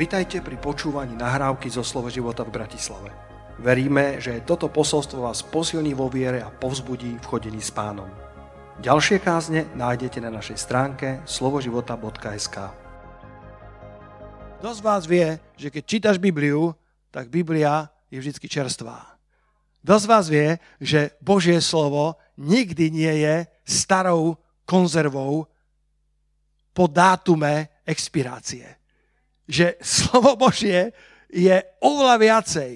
Vitajte pri počúvaní nahrávky zo Slovo života v Bratislave. Veríme, že toto posolstvo vás posilní vo viere a povzbudí v chodení s pánom. Ďalšie kázne nájdete na našej stránke slovoživota.sk Kto z vás vie, že keď čítaš Bibliu, tak Biblia je vždy čerstvá. Kto z vás vie, že Božie slovo nikdy nie je starou konzervou po dátume expirácie že slovo Božie je oveľa viacej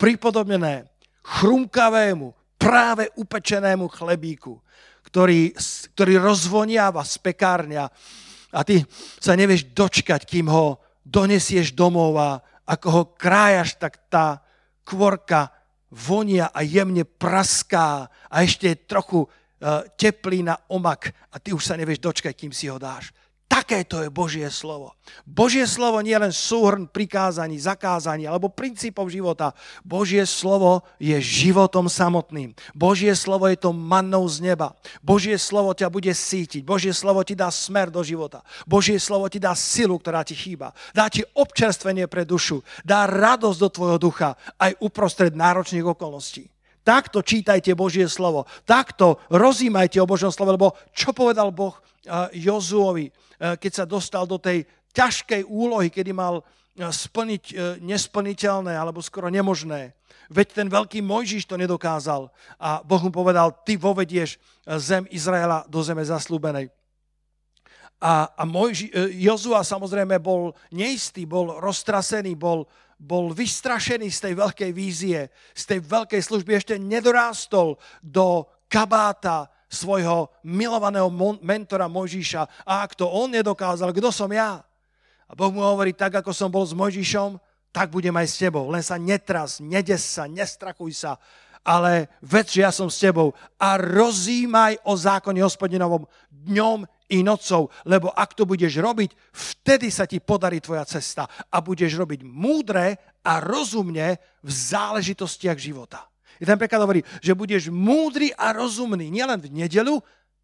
pripodobnené chrumkavému, práve upečenému chlebíku, ktorý, ktorý rozvoniava z pekárňa a ty sa nevieš dočkať, kým ho donesieš domov a ako ho krájaš, tak tá kvorka vonia a jemne praská a ešte je trochu uh, teplý na omak a ty už sa nevieš dočkať, kým si ho dáš. Takéto je Božie slovo. Božie slovo nie je len súhrn prikázaní, zakázaní alebo princípov života. Božie slovo je životom samotným. Božie slovo je to mannou z neba. Božie slovo ťa bude sítiť. Božie slovo ti dá smer do života. Božie slovo ti dá silu, ktorá ti chýba. Dá ti občerstvenie pre dušu. Dá radosť do tvojho ducha aj uprostred náročných okolností. Takto čítajte Božie slovo. Takto rozímajte o Božom slovo, lebo čo povedal Boh Jozuovi? Eh, keď sa dostal do tej ťažkej úlohy, kedy mal eh, splniť eh, nesplniteľné alebo skoro nemožné. Veď ten veľký Mojžiš to nedokázal a Boh mu povedal, ty vovedieš zem Izraela do zeme zaslúbenej. A, a Mojži, Jozua samozrejme bol neistý, bol roztrasený, bol, bol vystrašený z tej veľkej vízie, z tej veľkej služby, ešte nedorástol do kabáta svojho milovaného mentora Mojžiša. A ak to on nedokázal, kto som ja? A Boh mu hovorí, tak ako som bol s Mojžišom, tak budem aj s tebou. Len sa netras, nedes sa, nestrachuj sa, ale ved, že ja som s tebou a rozímaj o zákone hospodinovom dňom i nocou, lebo ak to budeš robiť, vtedy sa ti podarí tvoja cesta a budeš robiť múdre a rozumne v záležitostiach života. I ten preklad hovorí, že budeš múdry a rozumný nielen v nedelu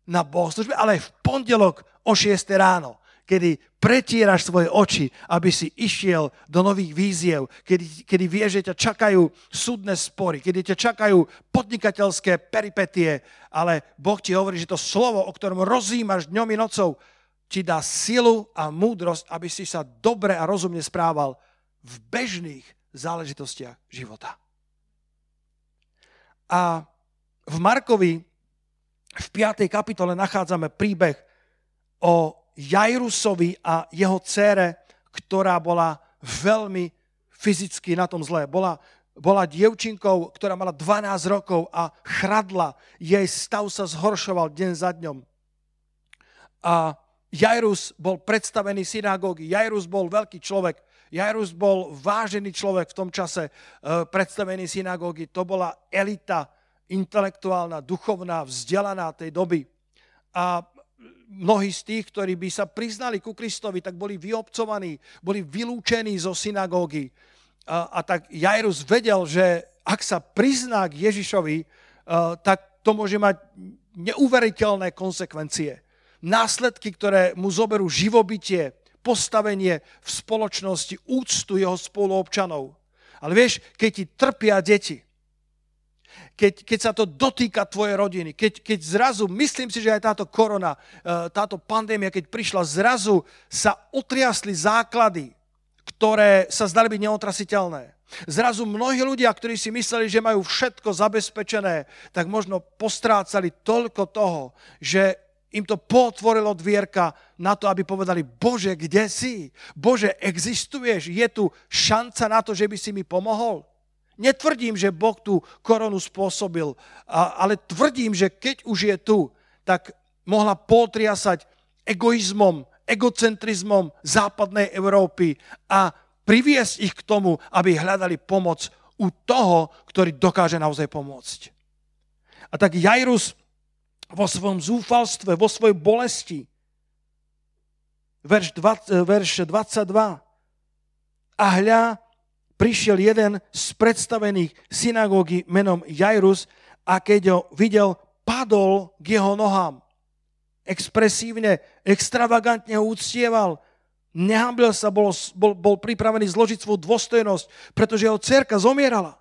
na bohoslužbe, ale aj v pondelok o 6 ráno, kedy pretieraš svoje oči, aby si išiel do nových víziev, kedy, kedy vieš, že ťa čakajú súdne spory, kedy ťa čakajú podnikateľské peripetie, ale Boh ti hovorí, že to slovo, o ktorom rozímaš dňom i nocou, ti dá silu a múdrosť, aby si sa dobre a rozumne správal v bežných záležitostiach života. A v Markovi v 5. kapitole nachádzame príbeh o Jairusovi a jeho dcére, ktorá bola veľmi fyzicky na tom zlé. Bola, bola dievčinkou, ktorá mala 12 rokov a chradla. Jej stav sa zhoršoval deň za dňom. A Jairus bol predstavený synagógy. Jairus bol veľký človek. Jairus bol vážený človek v tom čase, eh, predstavený synagógy. To bola elita intelektuálna, duchovná, vzdelaná tej doby. A mnohí z tých, ktorí by sa priznali ku Kristovi, tak boli vyobcovaní, boli vylúčení zo synagógy. A, a tak Jairus vedel, že ak sa prizná k Ježišovi, tak to môže mať neuveriteľné konsekvencie. Následky, ktoré mu zoberú živobytie, postavenie v spoločnosti, úctu jeho spoluobčanov. Ale vieš, keď ti trpia deti, keď, keď sa to dotýka tvojej rodiny, keď, keď zrazu, myslím si, že aj táto korona, eh, táto pandémia, keď prišla, zrazu sa otriasli základy, ktoré sa zdali byť neotrasiteľné. Zrazu mnohí ľudia, ktorí si mysleli, že majú všetko zabezpečené, tak možno postrácali toľko toho, že im to potvorilo dvierka na to, aby povedali, Bože, kde si? Bože, existuješ? Je tu šanca na to, že by si mi pomohol? Netvrdím, že Boh tú koronu spôsobil, ale tvrdím, že keď už je tu, tak mohla potriasať egoizmom, egocentrizmom západnej Európy a priviesť ich k tomu, aby hľadali pomoc u toho, ktorý dokáže naozaj pomôcť. A tak Jairus vo svojom zúfalstve, vo svojej bolesti. Verš, 20, verš 22. A hľa, prišiel jeden z predstavených synagógy menom Jairus a keď ho videl, padol k jeho nohám. Expresívne, extravagantne ho uctieval. Nehambil sa, bol, bol, bol pripravený zložiť svoju dôstojnosť, pretože jeho cerka zomierala.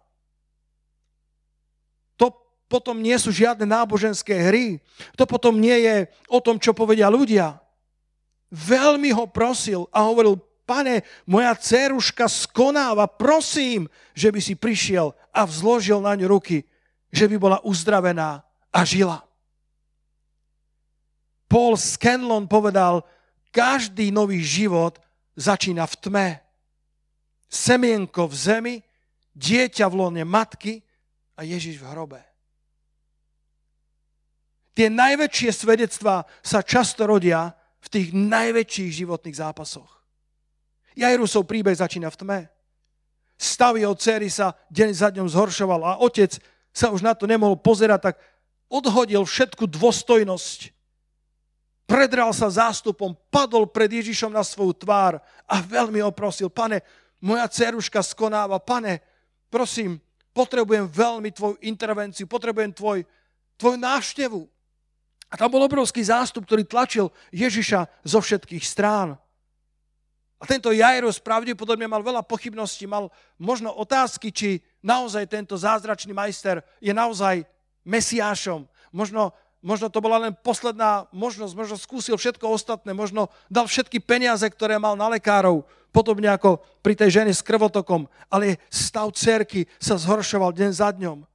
To potom nie sú žiadne náboženské hry. To potom nie je o tom, čo povedia ľudia. Veľmi ho prosil a hovoril, pane, moja dceruška skonáva, prosím, že by si prišiel a vzložil na ňu ruky, že by bola uzdravená a žila. Paul Scanlon povedal, každý nový život začína v tme. Semienko v zemi, dieťa v lone matky a Ježiš v hrobe. Tie najväčšie svedectvá sa často rodia v tých najväčších životných zápasoch. Jairusov príbeh začína v tme. Stav jeho dcery sa deň za dňom zhoršoval a otec sa už na to nemohol pozerať, tak odhodil všetku dôstojnosť predral sa zástupom, padol pred Ježišom na svoju tvár a veľmi ho prosil, pane, moja ceruška skonáva, pane, prosím, potrebujem veľmi tvoju intervenciu, potrebujem tvoj, tvoju návštevu. A tam bol obrovský zástup, ktorý tlačil Ježiša zo všetkých strán. A tento Jairus pravdepodobne mal veľa pochybností, mal možno otázky, či naozaj tento zázračný majster je naozaj mesiášom. Možno možno to bola len posledná možnosť, možno skúsil všetko ostatné, možno dal všetky peniaze, ktoré mal na lekárov, podobne ako pri tej žene s krvotokom, ale stav cerky sa zhoršoval deň za dňom.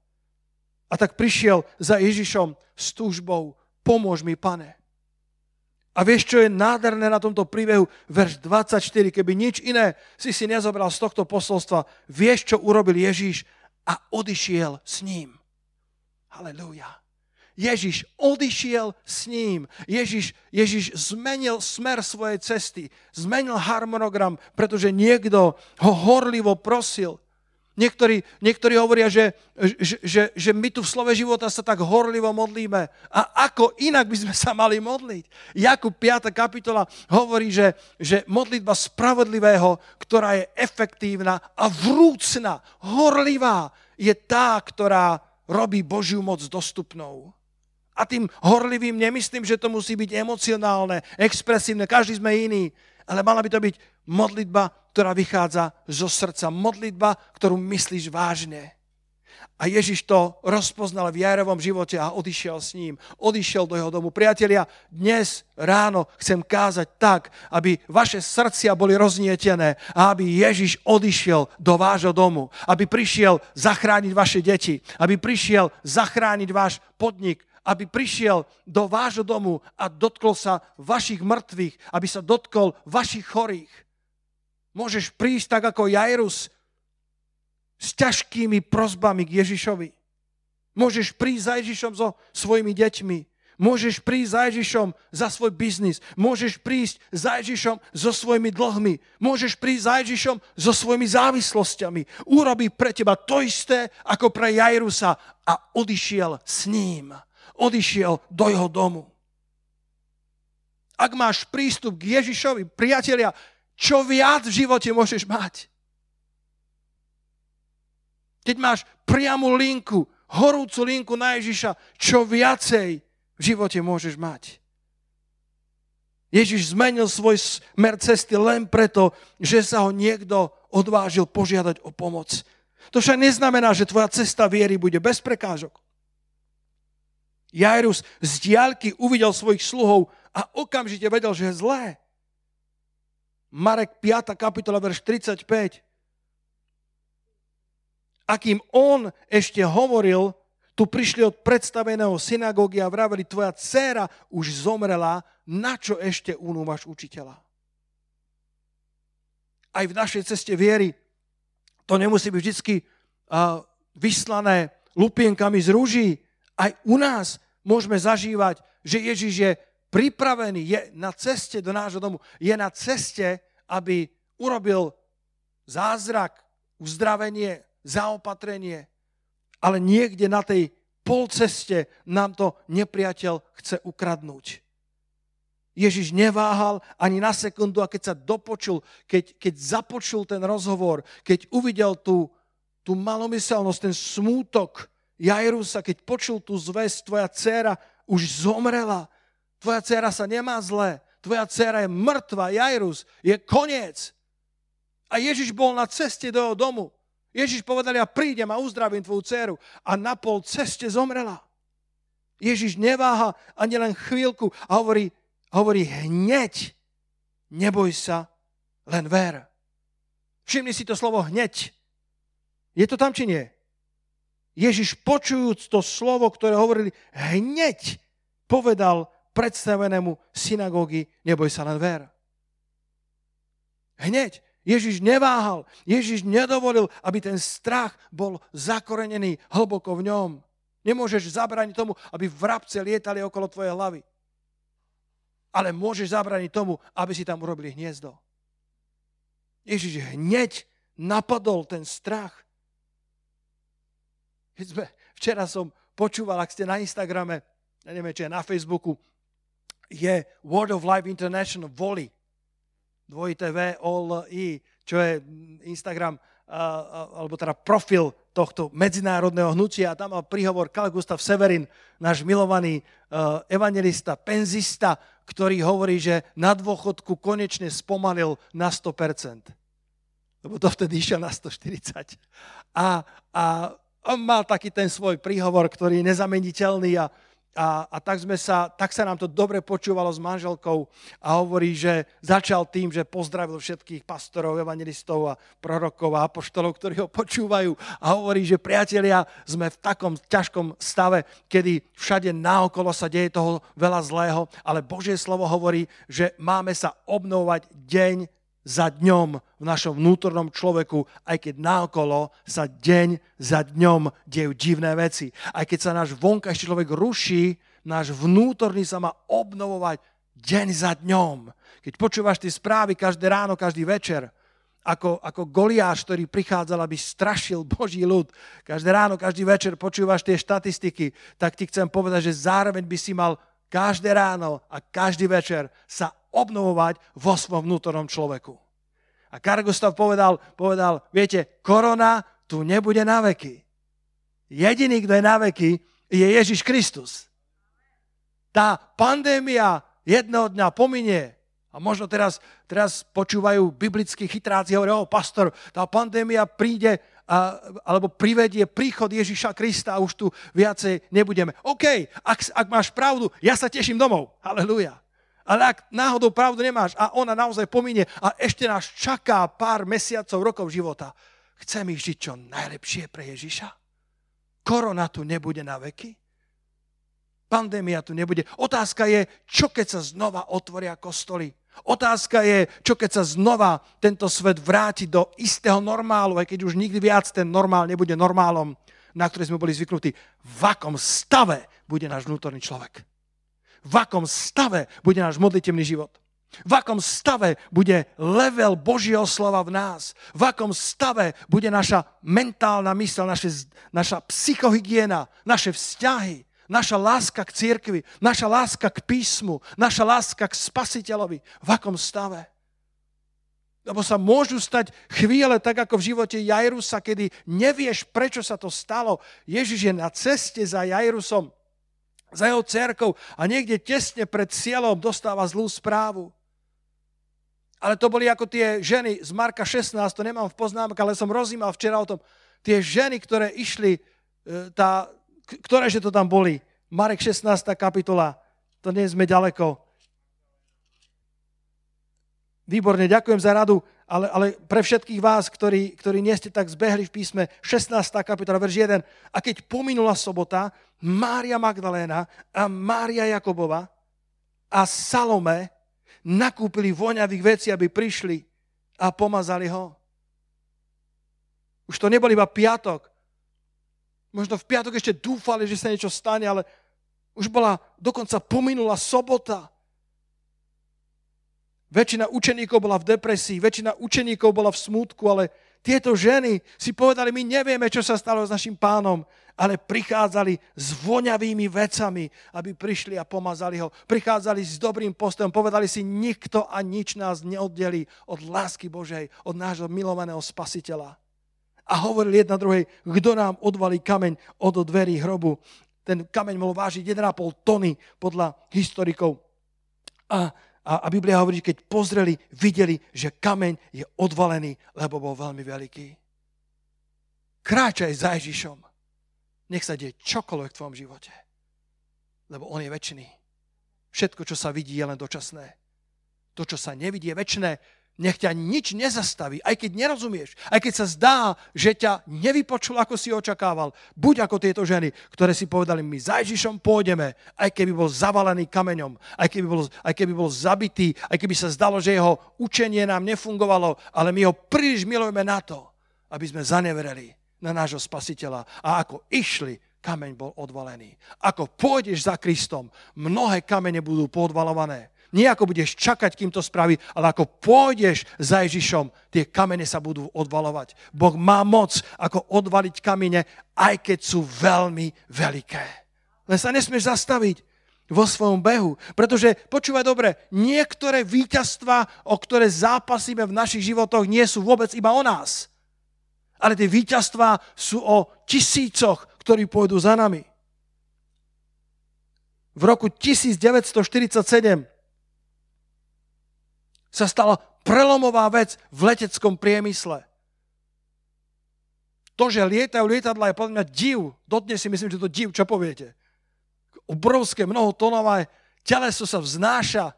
A tak prišiel za Ježišom s túžbou, pomôž mi, pane. A vieš, čo je nádherné na tomto príbehu? Verš 24, keby nič iné si si nezobral z tohto posolstva, vieš, čo urobil Ježíš a odišiel s ním. Halelúja. Ježiš odišiel s ním. Ježiš, Ježiš zmenil smer svojej cesty, zmenil harmonogram, pretože niekto ho horlivo prosil. Niektorí, niektorí hovoria, že, že, že, že my tu v slove života sa tak horlivo modlíme. A ako inak by sme sa mali modliť? Jakub 5. kapitola hovorí, že, že modlitba spravodlivého, ktorá je efektívna a vrúcna, horlivá, je tá, ktorá robí Božiu moc dostupnou. A tým horlivým nemyslím, že to musí byť emocionálne, expresívne, každý sme iný, ale mala by to byť modlitba, ktorá vychádza zo srdca, modlitba, ktorú myslíš vážne. A Ježiš to rozpoznal v Jairovom živote a odišiel s ním. Odišiel do jeho domu. Priatelia, dnes ráno chcem kázať tak, aby vaše srdcia boli roznietené a aby Ježiš odišiel do vášho domu. Aby prišiel zachrániť vaše deti. Aby prišiel zachrániť váš podnik aby prišiel do vášho domu a dotkol sa vašich mŕtvych, aby sa dotkol vašich chorých. Môžeš prísť tak ako Jairus s ťažkými prozbami k Ježišovi. Môžeš prísť za Ježišom so svojimi deťmi. Môžeš prísť za Ježišom za svoj biznis. Môžeš prísť za Ježišom so svojimi dlhmi. Môžeš prísť za Ježišom so svojimi závislosťami. Urobí pre teba to isté ako pre Jairusa a odišiel s ním odišiel do jeho domu. Ak máš prístup k Ježišovi, priatelia, čo viac v živote môžeš mať? Keď máš priamu linku, horúcu linku na Ježiša, čo viacej v živote môžeš mať? Ježiš zmenil svoj smer cesty len preto, že sa ho niekto odvážil požiadať o pomoc. To však neznamená, že tvoja cesta viery bude bez prekážok. Jairus z diálky uvidel svojich sluhov a okamžite vedel, že je zlé. Marek 5. kapitola, verš 35. Akým on ešte hovoril, tu prišli od predstaveného synagógy a vraveli, tvoja dcéra už zomrela, na čo ešte unúvaš učiteľa? Aj v našej ceste viery to nemusí byť vždy vyslané lupienkami z rúží. Aj u nás môžeme zažívať, že Ježiš je pripravený, je na ceste do nášho domu, je na ceste, aby urobil zázrak, uzdravenie, zaopatrenie, ale niekde na tej polceste nám to nepriateľ chce ukradnúť. Ježiš neváhal ani na sekundu a keď sa dopočul, keď, keď započul ten rozhovor, keď uvidel tú, tú malomyselnosť, ten smútok, Jairusa, keď počul tú zväzť, tvoja dcéra už zomrela. Tvoja dcéra sa nemá zle. tvoja dcera je mŕtva, Jairus, je koniec. A Ježiš bol na ceste do jeho domu. Ježiš povedal, ja prídem a uzdravím tvoju dceru. A na pol ceste zomrela. Ježiš neváha ani len chvíľku a hovorí, hovorí hneď, neboj sa, len ver. Všimni si to slovo hneď. Je to tam či nie? Ježiš počujúc to slovo, ktoré hovorili, hneď povedal predstavenému synagógy, neboj sa len ver. Hneď. Ježiš neváhal. Ježiš nedovolil, aby ten strach bol zakorenený hlboko v ňom. Nemôžeš zabrániť tomu, aby vrabce lietali okolo tvojej hlavy. Ale môžeš zabrániť tomu, aby si tam urobili hniezdo. Ježiš hneď napadol ten strach. Keď sme, včera som počúval, ak ste na Instagrame, ja neviem, či je na Facebooku, je World of Life International, Voli, dvojité V, all I, čo je Instagram, alebo teda profil tohto medzinárodného hnutia. A tam mal príhovor Karl Gustav Severin, náš milovaný evangelista, penzista, ktorý hovorí, že na dôchodku konečne spomalil na 100%. Lebo to vtedy išiel na 140. A, a on mal taký ten svoj príhovor, ktorý je nezameniteľný a, a, a tak, sme sa, tak sa nám to dobre počúvalo s manželkou a hovorí, že začal tým, že pozdravil všetkých pastorov, evangelistov a prorokov a apoštolov, ktorí ho počúvajú a hovorí, že priatelia, sme v takom ťažkom stave, kedy všade naokolo sa deje toho veľa zlého, ale Božie slovo hovorí, že máme sa obnovať deň za dňom v našom vnútornom človeku, aj keď naokolo sa deň za dňom dejú divné veci. Aj keď sa náš vonkajší človek ruší, náš vnútorný sa má obnovovať deň za dňom. Keď počúvaš tie správy každé ráno, každý večer, ako, ako Goliáš, ktorý prichádzal, aby strašil Boží ľud. Každé ráno, každý večer počúvaš tie štatistiky, tak ti chcem povedať, že zároveň by si mal každé ráno a každý večer sa obnovovať vo svojom vnútornom človeku. A Karl Gustav povedal, povedal, viete, korona tu nebude na veky. Jediný, kto je na veky, je Ježiš Kristus. Tá pandémia jedného dňa pominie. A možno teraz, teraz počúvajú biblickí chytráci, hovoria, o pastor, tá pandémia príde a, alebo privedie príchod Ježiša Krista a už tu viacej nebudeme. OK, ak, ak máš pravdu, ja sa teším domov. Halleluja. Ale ak náhodou pravdu nemáš a ona naozaj pominie a ešte nás čaká pár mesiacov, rokov života, chcem ich žiť čo najlepšie pre Ježiša? Korona tu nebude na veky? Pandémia tu nebude. Otázka je, čo keď sa znova otvoria kostoly? Otázka je, čo keď sa znova tento svet vráti do istého normálu, aj keď už nikdy viac ten normál nebude normálom, na ktorý sme boli zvyknutí. V akom stave bude náš vnútorný človek? V akom stave bude náš modlitevný život. V akom stave bude level Božieho slova v nás. V akom stave bude naša mentálna mysl, naše, naša psychohygiena, naše vzťahy, naša láska k církvi, naša láska k písmu, naša láska k spasiteľovi. V akom stave? Lebo sa môžu stať chvíle, tak ako v živote Jairusa, kedy nevieš, prečo sa to stalo. Ježiš je na ceste za Jairusom za jeho cerkou a niekde tesne pred cieľom dostáva zlú správu. Ale to boli ako tie ženy z Marka 16, to nemám v poznámke, ale som rozímal včera o tom. Tie ženy, ktoré išli, e, tá, ktoré že to tam boli, Marek 16. kapitola, to nie sme ďaleko. Výborne, ďakujem za radu ale, ale pre všetkých vás, ktorí, ktorí nie ste tak zbehli v písme, 16. kapitola, verš 1. A keď pominula sobota, Mária Magdaléna a Mária Jakobova a Salome nakúpili voňavých vecí, aby prišli a pomazali ho. Už to nebol iba piatok. Možno v piatok ešte dúfali, že sa niečo stane, ale už bola dokonca pominula sobota. Väčšina učeníkov bola v depresii, väčšina učeníkov bola v smútku, ale tieto ženy si povedali, my nevieme, čo sa stalo s našim pánom, ale prichádzali s voňavými vecami, aby prišli a pomazali ho. Prichádzali s dobrým postojom, povedali si, nikto a nič nás neoddelí od lásky Božej, od nášho milovaného spasiteľa. A hovorili jedna druhej, kto nám odvalí kameň od dverí hrobu. Ten kameň mohol vážiť 1,5 tony podľa historikov. A A, a Biblia hovorí, keď pozreli, videli, že kameň je odvalený, lebo bol veľmi veľký. Kráčaj za Ježišom. Nech sa deje čokoľvek v tvojom živote. Lebo on je väčší. Všetko, čo sa vidí, je len dočasné. To, čo sa nevidí, je väčšné. Nech ťa nič nezastaví, aj keď nerozumieš, aj keď sa zdá, že ťa nevypočul, ako si očakával. Buď ako tieto ženy, ktoré si povedali, my za Ježišom pôjdeme, aj keby bol zavalený kameňom, aj keby bol, aj keby bol zabitý, aj keby sa zdalo, že jeho učenie nám nefungovalo, ale my ho príliš milujeme na to, aby sme zanevereli na nášho spasiteľa. A ako išli, kameň bol odvalený. Ako pôjdeš za Kristom, mnohé kamene budú podvalované nie ako budeš čakať, kým to spraví, ale ako pôjdeš za Ježišom, tie kamene sa budú odvalovať. Boh má moc, ako odvaliť kamene, aj keď sú veľmi veľké. Len sa nesmieš zastaviť vo svojom behu. Pretože, počúvaj dobre, niektoré víťazstva, o ktoré zápasíme v našich životoch, nie sú vôbec iba o nás. Ale tie víťazstva sú o tisícoch, ktorí pôjdu za nami. V roku 1947 sa stala prelomová vec v leteckom priemysle. To, že lietajú lietadla je podľa mňa div. Dodnes si myslím, že to div. Čo poviete? Obrovské, mnohotonové teleso sa vznáša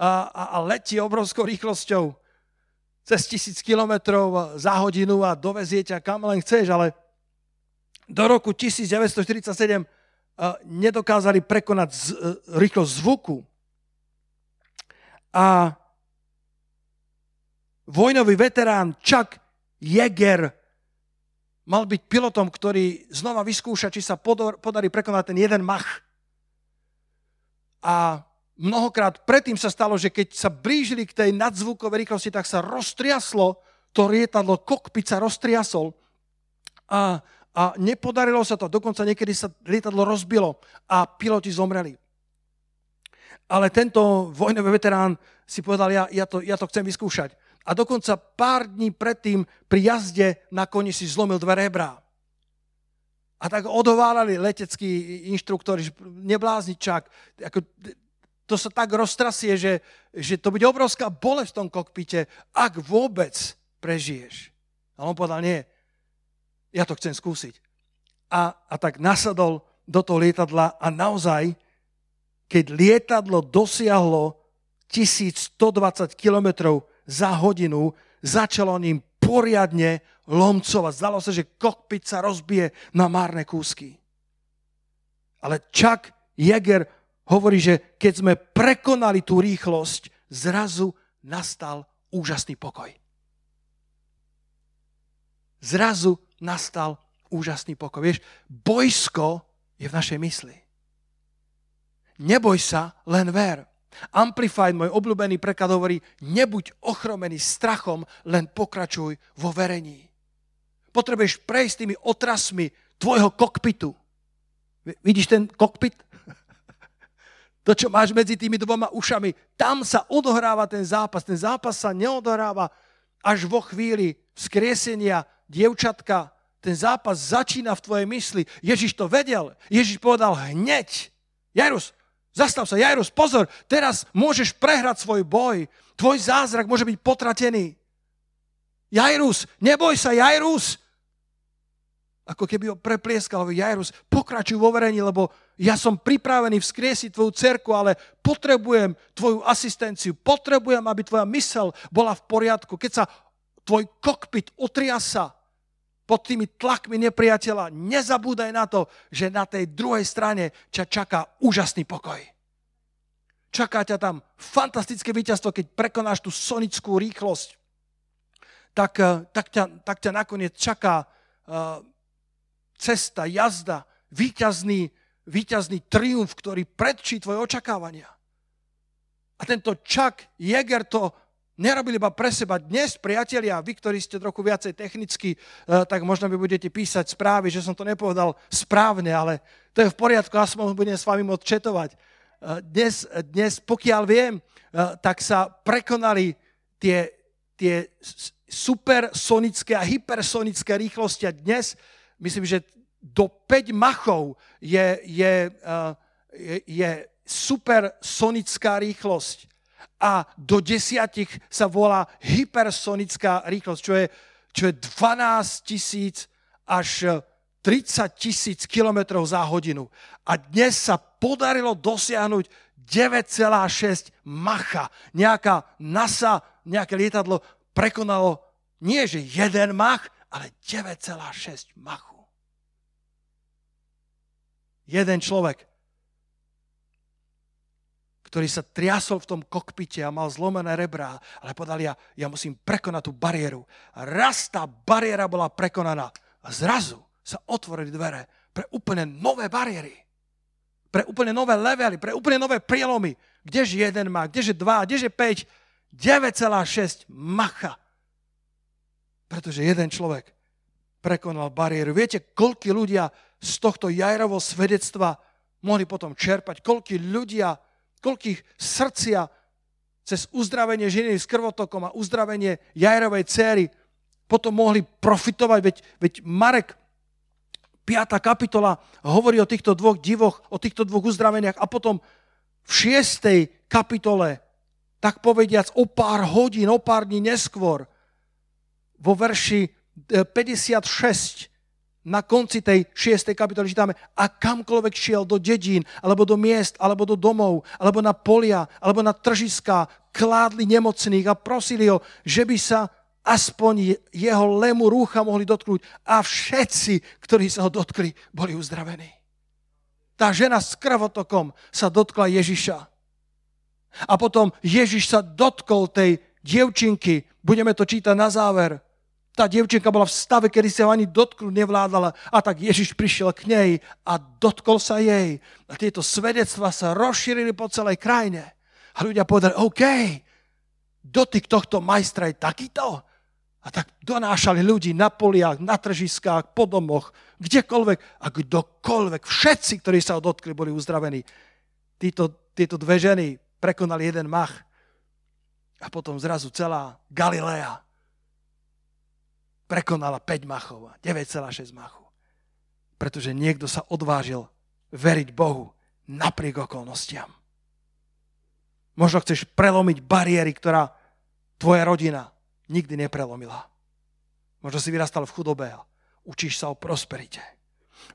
a, a, a letí obrovskou rýchlosťou cez tisíc kilometrov za hodinu a dovezie ťa kam len chceš, ale do roku 1947 nedokázali prekonať z, rýchlosť zvuku. A vojnový veterán Chuck Jäger mal byť pilotom, ktorý znova vyskúša, či sa podarí prekonať ten jeden mach. A mnohokrát predtým sa stalo, že keď sa blížili k tej nadzvukovej rýchlosti, tak sa roztriaslo to lietadlo, kokpit sa roztriasol a, a nepodarilo sa to. Dokonca niekedy sa lietadlo rozbilo a piloti zomreli. Ale tento vojnový veterán si povedal, ja, ja, to, ja to chcem vyskúšať a dokonca pár dní predtým pri jazde na koni si zlomil dve rebra. A tak odhovárali leteckí inštruktori, že neblázni. Ako, to sa tak roztrasie, že, že to bude obrovská bolesť v tom kokpite, ak vôbec prežiješ. A on povedal, nie, ja to chcem skúsiť. A, a tak nasadol do toho lietadla a naozaj, keď lietadlo dosiahlo 1120 kilometrov za hodinu začalo ním poriadne lomcovať. Zdalo sa, že kokpit sa rozbije na márne kúsky. Ale Chuck Jäger hovorí, že keď sme prekonali tú rýchlosť, zrazu nastal úžasný pokoj. Zrazu nastal úžasný pokoj. Vieš, bojsko je v našej mysli. Neboj sa, len ver. Amplified, môj obľúbený preklad hovorí, nebuď ochromený strachom, len pokračuj vo verení. Potrebuješ prejsť tými otrasmi tvojho kokpitu. Vidíš ten kokpit? To, čo máš medzi tými dvoma ušami, tam sa odohráva ten zápas. Ten zápas sa neodohráva až vo chvíli vzkriesenia dievčatka. Ten zápas začína v tvojej mysli. Ježiš to vedel. Ježiš povedal hneď. Jarus, Zastav sa, Jairus, pozor, teraz môžeš prehrať svoj boj. Tvoj zázrak môže byť potratený. Jairus, neboj sa, Jairus. Ako keby ho preplieskal, Jairus, pokračuj vo verení, lebo ja som pripravený vzkriesiť tvoju cerku, ale potrebujem tvoju asistenciu, potrebujem, aby tvoja mysel bola v poriadku. Keď sa tvoj kokpit otriasa, pod tými tlakmi nepriateľa, nezabúdaj na to, že na tej druhej strane ťa čaká úžasný pokoj. Čaká ťa tam fantastické víťazstvo, keď prekonáš tú sonickú rýchlosť. Tak, eh, tak, ťa, tak ťa nakoniec čaká uh, cesta, jazda, víťazný, víťazný triumf, ktorý predčí tvoje očakávania. A tento Chuck Jäger to nerobili iba pre seba. Dnes, priatelia, vy, ktorí ste trochu viacej technicky, eh, tak možno by budete písať správy, že som to nepovedal správne, ale to je v poriadku, aspoň budem s vami môcť četovať. Eh, dnes, dnes, pokiaľ viem, eh, tak sa prekonali tie, tie supersonické a hypersonické rýchlosti a dnes, myslím, že do 5 machov je, je, je, je supersonická rýchlosť a do desiatich sa volá hypersonická rýchlosť, čo je, čo je 12 tisíc až 30 tisíc kilometrov za hodinu. A dnes sa podarilo dosiahnuť 9,6 macha. Nejaká NASA, nejaké lietadlo prekonalo nie že jeden mach, ale 9,6 machu. Jeden človek, ktorý sa triasol v tom kokpite a mal zlomené rebrá, ale povedal, ja, ja musím prekonať tú bariéru. A raz tá bariéra bola prekonaná a zrazu sa otvorili dvere pre úplne nové bariéry. Pre úplne nové levely, pre úplne nové prielomy. Kdeže jeden má, kdeže dva, kdeže 5, 9,6 macha. Pretože jeden človek prekonal bariéru. Viete, koľko ľudia z tohto Jajrovo svedectva mohli potom čerpať, koľko ľudia, koľkých srdcia cez uzdravenie ženy s krvotokom a uzdravenie Jajrovej céry potom mohli profitovať, veď, veď Marek 5. kapitola hovorí o týchto dvoch divoch, o týchto dvoch uzdraveniach a potom v 6. kapitole, tak povediac o pár hodín, o pár dní neskôr, vo verši 56 e, na konci tej 6. kapitoly čítame, a kamkoľvek šiel do dedín, alebo do miest, alebo do domov, alebo na polia, alebo na tržiska, kládli nemocných a prosili ho, že by sa aspoň jeho lemu rúcha mohli dotknúť a všetci, ktorí sa ho dotkli, boli uzdravení. Tá žena s krvotokom sa dotkla Ježiša. A potom Ježiš sa dotkol tej dievčinky, budeme to čítať na záver. Tá dievčinka bola v stave, kedy sa ho ani dotknúť nevládala a tak Ježiš prišiel k nej a dotkol sa jej. A tieto svedectva sa rozšírili po celej krajine. A ľudia povedali, OK, dotyk tohto majstra je takýto. A tak donášali ľudí na poliach, na tržiskách, po domoch, kdekoľvek a kdokoľvek, všetci, ktorí sa ho dotkli, boli uzdravení. Títo, títo dve ženy prekonali jeden mach a potom zrazu celá Galilea prekonala 5 machov, 9,6 machu. Pretože niekto sa odvážil veriť Bohu napriek okolnostiam. Možno chceš prelomiť bariéry, ktorá tvoja rodina, nikdy neprelomila. Možno si vyrastal v chudobe a učíš sa o prosperite.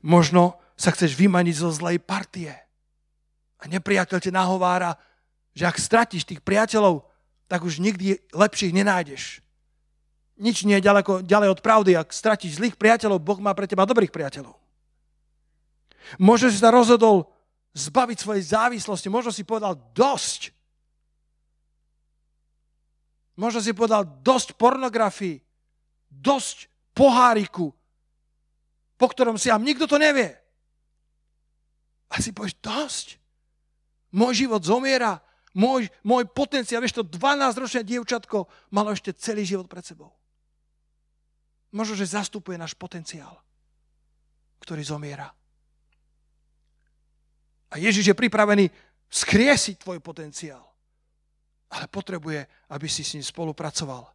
Možno sa chceš vymaniť zo zlej partie. A nepriateľ te nahovára, že ak stratíš tých priateľov, tak už nikdy lepších nenájdeš. Nič nie je ďaleko, ďalej od pravdy. Ak stratíš zlých priateľov, Boh má pre teba dobrých priateľov. Možno si sa rozhodol zbaviť svojej závislosti. Možno si povedal dosť. Možno si povedal dosť pornografii, dosť poháriku, po ktorom si am nikto to nevie. A si povieš, dosť. Môj život zomiera, môj, môj potenciál, vieš to, 12-ročné dievčatko malo ešte celý život pred sebou. Možno, že zastupuje náš potenciál, ktorý zomiera. A Ježiš je pripravený skriesiť tvoj potenciál ale potrebuje, aby si s ním spolupracoval.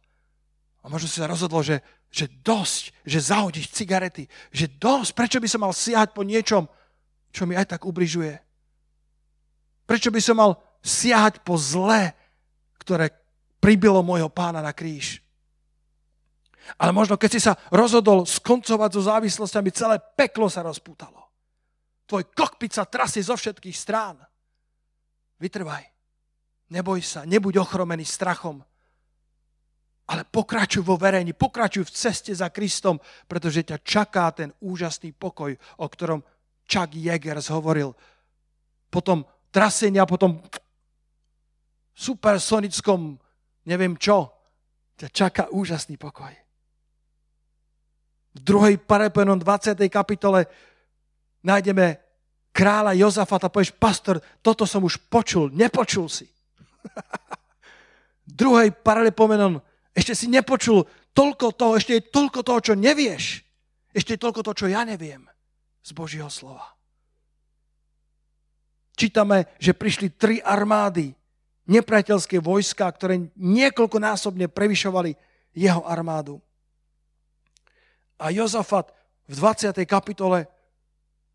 A možno si sa rozhodlo, že, že dosť, že zahodíš cigarety, že dosť, prečo by som mal siahať po niečom, čo mi aj tak ubližuje. Prečo by som mal siahať po zle, ktoré pribilo môjho pána na kríž. Ale možno keď si sa rozhodol skoncovať so závislosťami, celé peklo sa rozpútalo. Tvoj kokpit sa trasie zo všetkých strán. Vytrvaj. Neboj sa, nebuď ochromený strachom, ale pokračuj vo verení, pokračuj v ceste za Kristom, pretože ťa čaká ten úžasný pokoj, o ktorom Chuck Jagers hovoril. Potom trasenia, potom supersonickom, neviem čo, ťa čaká úžasný pokoj. V druhej Parepenon 20. kapitole nájdeme kráľa Jozafata, povieš, pastor, toto som už počul, nepočul si. Druhej paralepomenon, ešte si nepočul toľko toho, ešte je toľko toho, čo nevieš. Ešte je toľko toho, čo ja neviem z Božieho slova. Čítame, že prišli tri armády, nepriateľské vojska, ktoré niekoľkonásobne prevyšovali jeho armádu. A Jozafat v 20. kapitole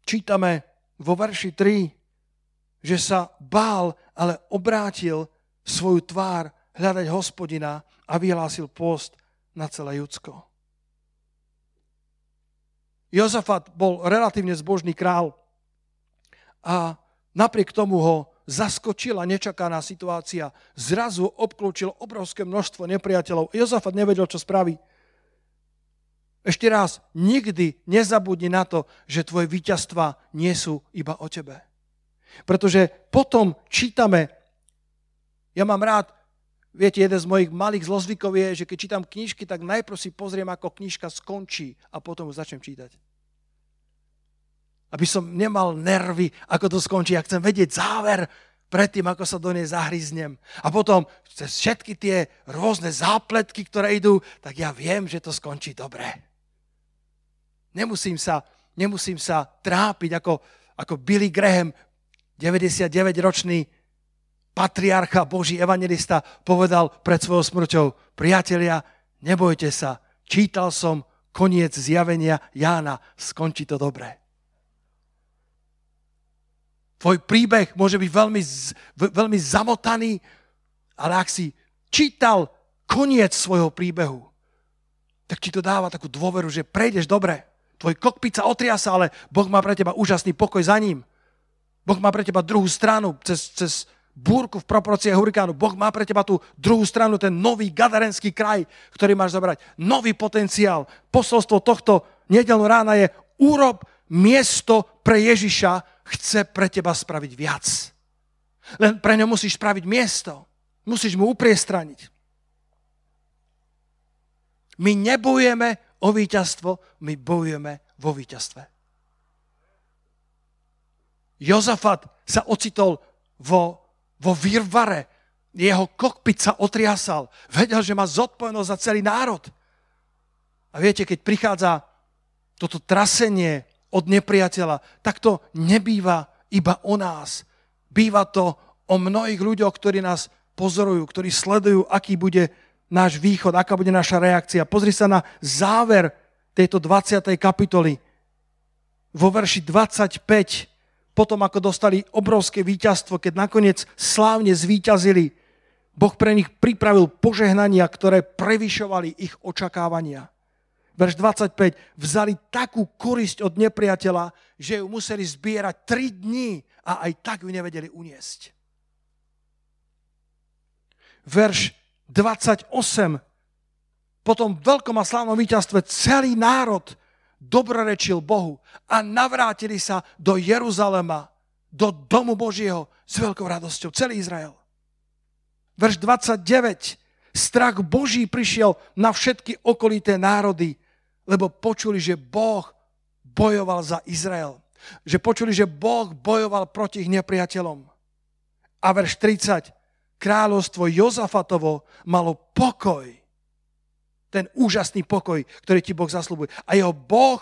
čítame vo verši 3, že sa bál, ale obrátil svoju tvár hľadať hospodina a vyhlásil post na celé Judsko. Jozafat bol relatívne zbožný král a napriek tomu ho zaskočila nečakaná situácia. Zrazu obklúčil obrovské množstvo nepriateľov. Jozafat nevedel, čo spraví. Ešte raz, nikdy nezabudni na to, že tvoje víťazstva nie sú iba o tebe. Pretože potom čítame, ja mám rád, viete, jeden z mojich malých zlozvykov je, že keď čítam knižky, tak najprv si pozriem, ako knižka skončí a potom už začnem čítať. Aby som nemal nervy, ako to skončí. Ja chcem vedieť záver predtým, ako sa do nej zahryznem. A potom cez všetky tie rôzne zápletky, ktoré idú, tak ja viem, že to skončí dobre. Nemusím sa, nemusím sa trápiť ako, ako Billy Graham 99-ročný patriarcha, Boží evangelista, povedal pred svojou smrťou, priatelia, nebojte sa, čítal som koniec zjavenia Jána, skončí to dobre. Tvoj príbeh môže byť veľmi, veľmi zamotaný, ale ak si čítal koniec svojho príbehu, tak ti to dáva takú dôveru, že prejdeš dobre. Tvoj kokpit sa otriasa, ale Boh má pre teba úžasný pokoj za ním. Boh má pre teba druhú stranu cez, cez búrku v proporcii hurikánu. Boh má pre teba tú druhú stranu, ten nový gadarenský kraj, ktorý máš zobrať. Nový potenciál. Posolstvo tohto nedelného rána je urob miesto pre Ježiša, chce pre teba spraviť viac. Len pre ňo musíš spraviť miesto. Musíš mu upriestraniť. My nebojujeme o víťazstvo, my bojujeme vo víťazstve. Jozafat sa ocitol vo, vo výrvare. Jeho kokpit sa otriasal. Vedel, že má zodpovednosť za celý národ. A viete, keď prichádza toto trasenie od nepriateľa, tak to nebýva iba o nás. Býva to o mnohých ľuďoch, ktorí nás pozorujú, ktorí sledujú, aký bude náš východ, aká bude naša reakcia. Pozri sa na záver tejto 20. kapitoly. Vo verši 25 potom ako dostali obrovské víťazstvo, keď nakoniec slávne zvíťazili, Boh pre nich pripravil požehnania, ktoré prevyšovali ich očakávania. Verš 25. Vzali takú korisť od nepriateľa, že ju museli zbierať 3 dní a aj tak ju nevedeli uniesť. Verš 28. Potom v veľkom a slávnom víťazstve celý národ dobrorečil Bohu a navrátili sa do Jeruzalema, do domu Božieho s veľkou radosťou. Celý Izrael. Verš 29. Strach Boží prišiel na všetky okolité národy, lebo počuli, že Boh bojoval za Izrael. Že počuli, že Boh bojoval proti ich nepriateľom. A verš 30. Kráľovstvo Jozafatovo malo pokoj ten úžasný pokoj, ktorý ti Boh zaslúbuje. A jeho Boh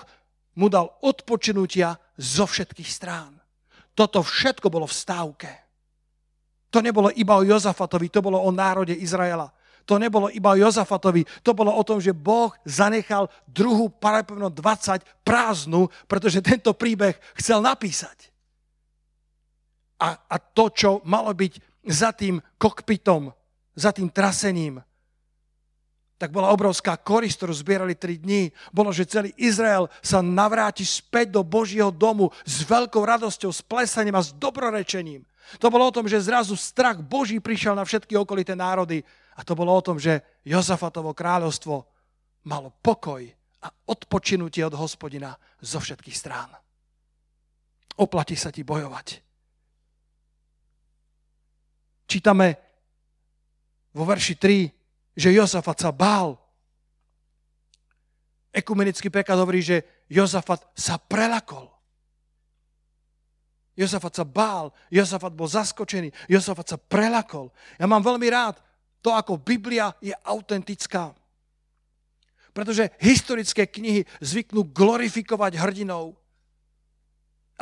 mu dal odpočinutia zo všetkých strán. Toto všetko bolo v stávke. To nebolo iba o Jozafatovi, to bolo o národe Izraela. To nebolo iba o Jozafatovi, to bolo o tom, že Boh zanechal druhú paralelpevno 20 prázdnu, pretože tento príbeh chcel napísať. A, a to, čo malo byť za tým kokpitom, za tým trasením, tak bola obrovská korist, ktorú zbierali tri dní. Bolo, že celý Izrael sa navráti späť do Božieho domu s veľkou radosťou, s plesaním a s dobrorečením. To bolo o tom, že zrazu strach Boží prišiel na všetky okolité národy. A to bolo o tom, že Jozafatovo kráľovstvo malo pokoj a odpočinutie od hospodina zo všetkých strán. Oplatí sa ti bojovať. Čítame vo verši 3, že Jozafat sa bál. Ekumenický preklad hovorí, že Jozafat sa prelakol. Jozafat sa bál, Jozafat bol zaskočený, Jozafat sa prelakol. Ja mám veľmi rád to, ako Biblia je autentická. Pretože historické knihy zvyknú glorifikovať hrdinov,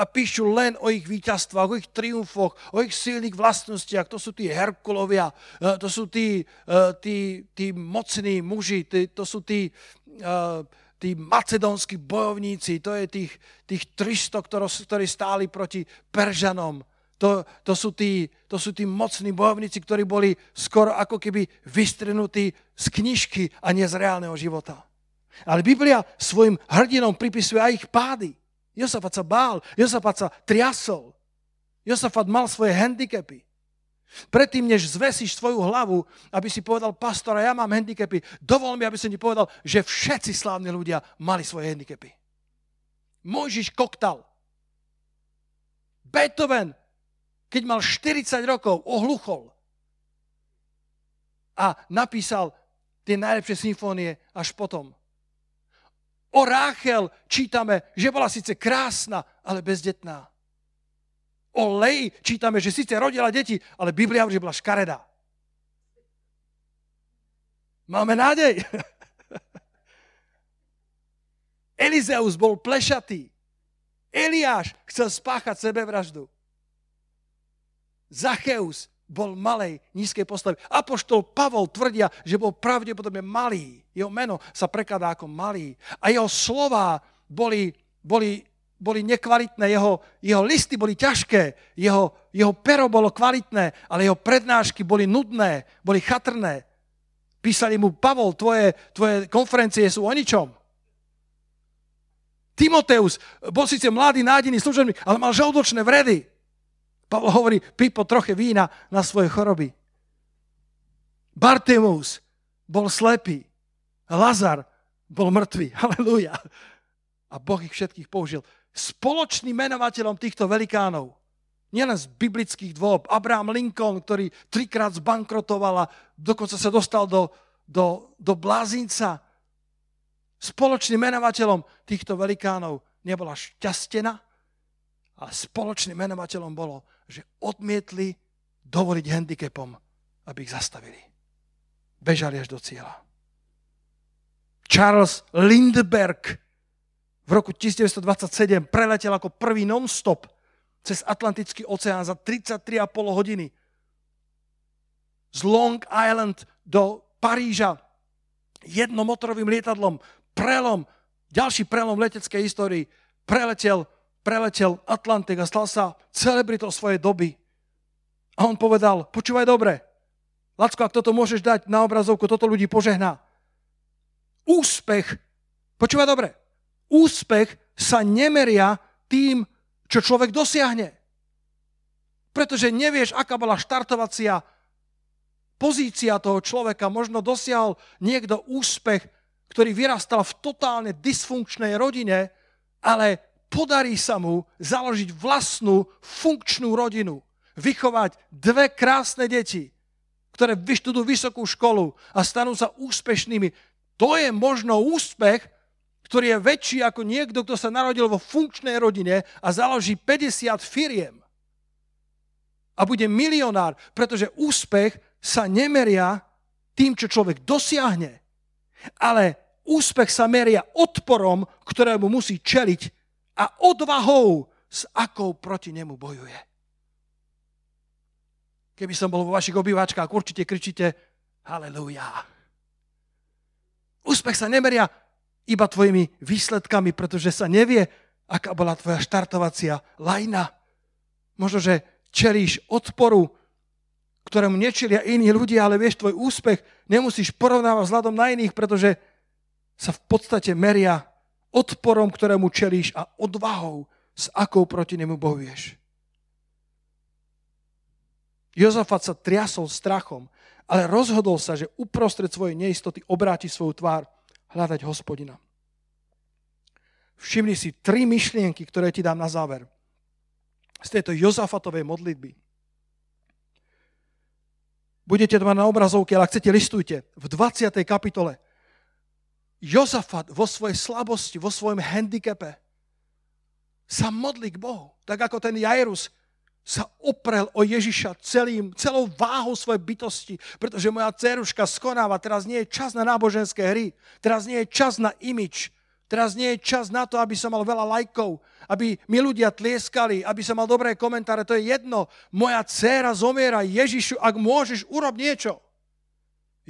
a píšu len o ich víťazstvách, o ich triumfoch, o ich silných vlastnostiach. To sú tí Herkulovia, e, to sú tí, e, tí, tí mocní muži, tí, to sú tí, e, tí macedónsky bojovníci, to je tých, tých 300, ktorí stáli proti Peržanom. to, to, sú tí, to sú tí mocní bojovníci, ktorí boli skoro ako keby vystrenutí z knižky a nie z reálneho života. Ale Biblia svojim hrdinom pripisuje aj ich pády. Josafat sa bál, Josafat sa triasol. Josafat mal svoje handicapy. Predtým, než zvesíš svoju hlavu, aby si povedal, pastora, ja mám handicapy, dovol mi, aby som ti povedal, že všetci slávni ľudia mali svoje handicapy. Mojžiš koktal. Beethoven, keď mal 40 rokov, ohluchol. A napísal tie najlepšie symfónie až potom. O Ráchel čítame, že bola síce krásna, ale bezdetná. O Lej čítame, že síce rodila deti, ale Biblia hovorí, že bola škaredá. Máme nádej. Elizeus bol plešatý. Eliáš chcel spáchať sebevraždu. Zacheus bol malej, nízkej postavy. Apoštol Pavol tvrdia, že bol pravdepodobne malý. Jeho meno sa prekladá ako malý. A jeho slova boli, boli, boli nekvalitné, jeho, jeho listy boli ťažké, jeho, jeho pero bolo kvalitné, ale jeho prednášky boli nudné, boli chatrné. Písali mu, Pavol, tvoje, tvoje konferencie sú o ničom. Timoteus bol síce mladý, nádený, služený, ale mal žaldočné vredy. Pavel hovorí, pí po troche vína na svoje choroby. Bartimus bol slepý. Lazar bol mŕtvý. Halelúja. A Boh ich všetkých použil. Spoločným menovateľom týchto velikánov, nielen z biblických dôb, Abraham Lincoln, ktorý trikrát zbankrotoval a dokonca sa dostal do, do, do blázinca. Spoločným menovateľom týchto velikánov nebola šťastená, a spoločným menovateľom bolo že odmietli dovoliť handicapom, aby ich zastavili. Bežali až do cieľa. Charles Lindbergh v roku 1927 preletel ako prvý non-stop cez Atlantický oceán za 33,5 hodiny z Long Island do Paríža jednomotorovým lietadlom, prelom, ďalší prelom v leteckej histórii, preletel preletel Atlantik a stal sa celebritou svojej doby. A on povedal, počúvaj dobre, Lacko, ak toto môžeš dať na obrazovku, toto ľudí požehná. Úspech, počúvaj dobre, úspech sa nemeria tým, čo človek dosiahne. Pretože nevieš, aká bola štartovacia pozícia toho človeka. Možno dosiahol niekto úspech, ktorý vyrastal v totálne dysfunkčnej rodine, ale podarí sa mu založiť vlastnú funkčnú rodinu, vychovať dve krásne deti, ktoré vyštudujú vysokú školu a stanú sa úspešnými. To je možno úspech, ktorý je väčší ako niekto, kto sa narodil vo funkčnej rodine a založí 50 firiem. A bude milionár, pretože úspech sa nemeria tým, čo človek dosiahne, ale úspech sa meria odporom, ktorému musí čeliť a odvahou, s akou proti nemu bojuje. Keby som bol vo vašich obývačkách, určite kričíte Halelúja. Úspech sa nemeria iba tvojimi výsledkami, pretože sa nevie, aká bola tvoja štartovacia lajna. Možno, že čelíš odporu, ktorému nečelia iní ľudia, ale vieš, tvoj úspech nemusíš porovnávať vzhľadom na iných, pretože sa v podstate meria odporom, ktorému čelíš a odvahou, s akou proti nemu bojuješ. Jozafat sa triasol strachom, ale rozhodol sa, že uprostred svojej neistoty obráti svoju tvár hľadať hospodina. Všimni si tri myšlienky, ktoré ti dám na záver. Z tejto Jozafatovej modlitby. Budete to mať na obrazovke, ale ak chcete, listujte. V 20. kapitole Jozafat vo svojej slabosti, vo svojom handicape sa modlí k Bohu. Tak ako ten Jairus sa oprel o Ježiša celým, celou váhou svojej bytosti, pretože moja dceruška skonáva, teraz nie je čas na náboženské hry, teraz nie je čas na imič, teraz nie je čas na to, aby som mal veľa lajkov, aby mi ľudia tlieskali, aby som mal dobré komentáre, to je jedno. Moja dcéra zomiera, Ježišu, ak môžeš, urob niečo.